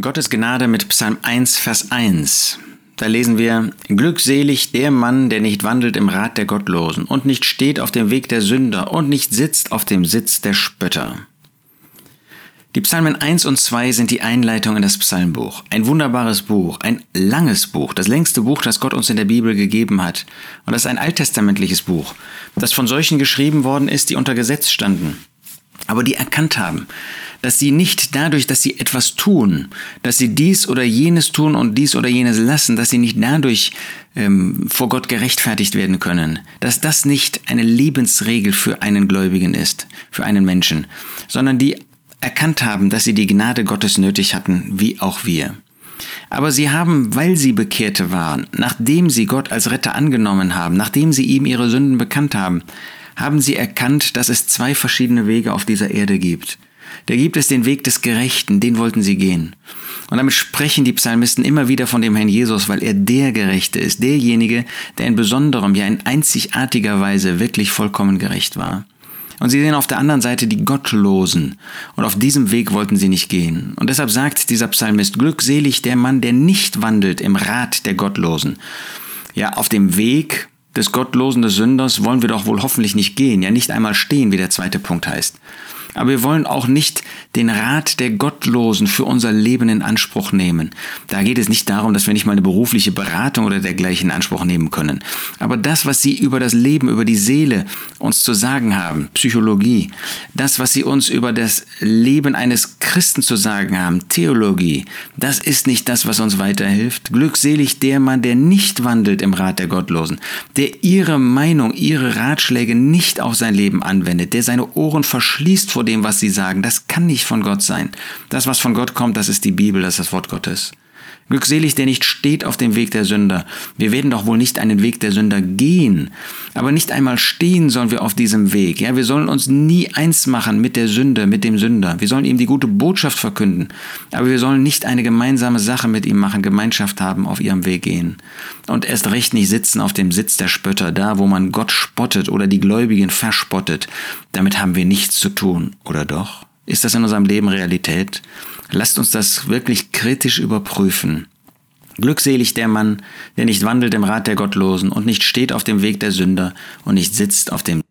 Gottes Gnade mit Psalm 1, Vers 1. Da lesen wir, Glückselig der Mann, der nicht wandelt im Rat der Gottlosen und nicht steht auf dem Weg der Sünder und nicht sitzt auf dem Sitz der Spötter. Die Psalmen 1 und 2 sind die Einleitung in das Psalmbuch. Ein wunderbares Buch, ein langes Buch, das längste Buch, das Gott uns in der Bibel gegeben hat. Und das ist ein alttestamentliches Buch, das von solchen geschrieben worden ist, die unter Gesetz standen aber die erkannt haben, dass sie nicht dadurch, dass sie etwas tun, dass sie dies oder jenes tun und dies oder jenes lassen, dass sie nicht dadurch ähm, vor Gott gerechtfertigt werden können, dass das nicht eine Lebensregel für einen Gläubigen ist, für einen Menschen, sondern die erkannt haben, dass sie die Gnade Gottes nötig hatten, wie auch wir. Aber sie haben, weil sie Bekehrte waren, nachdem sie Gott als Retter angenommen haben, nachdem sie ihm ihre Sünden bekannt haben, haben sie erkannt, dass es zwei verschiedene Wege auf dieser Erde gibt. Da gibt es den Weg des Gerechten, den wollten sie gehen. Und damit sprechen die Psalmisten immer wieder von dem Herrn Jesus, weil er der Gerechte ist, derjenige, der in besonderem, ja in einzigartiger Weise wirklich vollkommen gerecht war. Und sie sehen auf der anderen Seite die Gottlosen. Und auf diesem Weg wollten sie nicht gehen. Und deshalb sagt dieser Psalmist, glückselig der Mann, der nicht wandelt im Rat der Gottlosen. Ja, auf dem Weg des gottlosen des Sünders wollen wir doch wohl hoffentlich nicht gehen, ja nicht einmal stehen, wie der zweite Punkt heißt. Aber wir wollen auch nicht den Rat der Gottlosen für unser Leben in Anspruch nehmen. Da geht es nicht darum, dass wir nicht mal eine berufliche Beratung oder dergleichen in Anspruch nehmen können. Aber das, was sie über das Leben, über die Seele uns zu sagen haben, Psychologie, das, was sie uns über das Leben eines Christen zu sagen haben, Theologie, das ist nicht das, was uns weiterhilft. Glückselig der Mann, der nicht wandelt im Rat der Gottlosen, der ihre Meinung, ihre Ratschläge nicht auf sein Leben anwendet, der seine Ohren verschließt vor vor dem, was sie sagen. Das kann nicht von Gott sein. Das, was von Gott kommt, das ist die Bibel, das ist das Wort Gottes. Glückselig, der nicht steht auf dem Weg der Sünder. Wir werden doch wohl nicht einen Weg der Sünder gehen, aber nicht einmal stehen sollen wir auf diesem Weg. Ja, wir sollen uns nie eins machen mit der Sünde, mit dem Sünder. Wir sollen ihm die gute Botschaft verkünden, aber wir sollen nicht eine gemeinsame Sache mit ihm machen, Gemeinschaft haben, auf ihrem Weg gehen. Und erst recht nicht sitzen auf dem Sitz der Spötter, da wo man Gott spottet oder die Gläubigen verspottet. Damit haben wir nichts zu tun, oder doch? Ist das in unserem Leben Realität? Lasst uns das wirklich kritisch überprüfen. Glückselig der Mann, der nicht wandelt im Rat der Gottlosen und nicht steht auf dem Weg der Sünder und nicht sitzt auf dem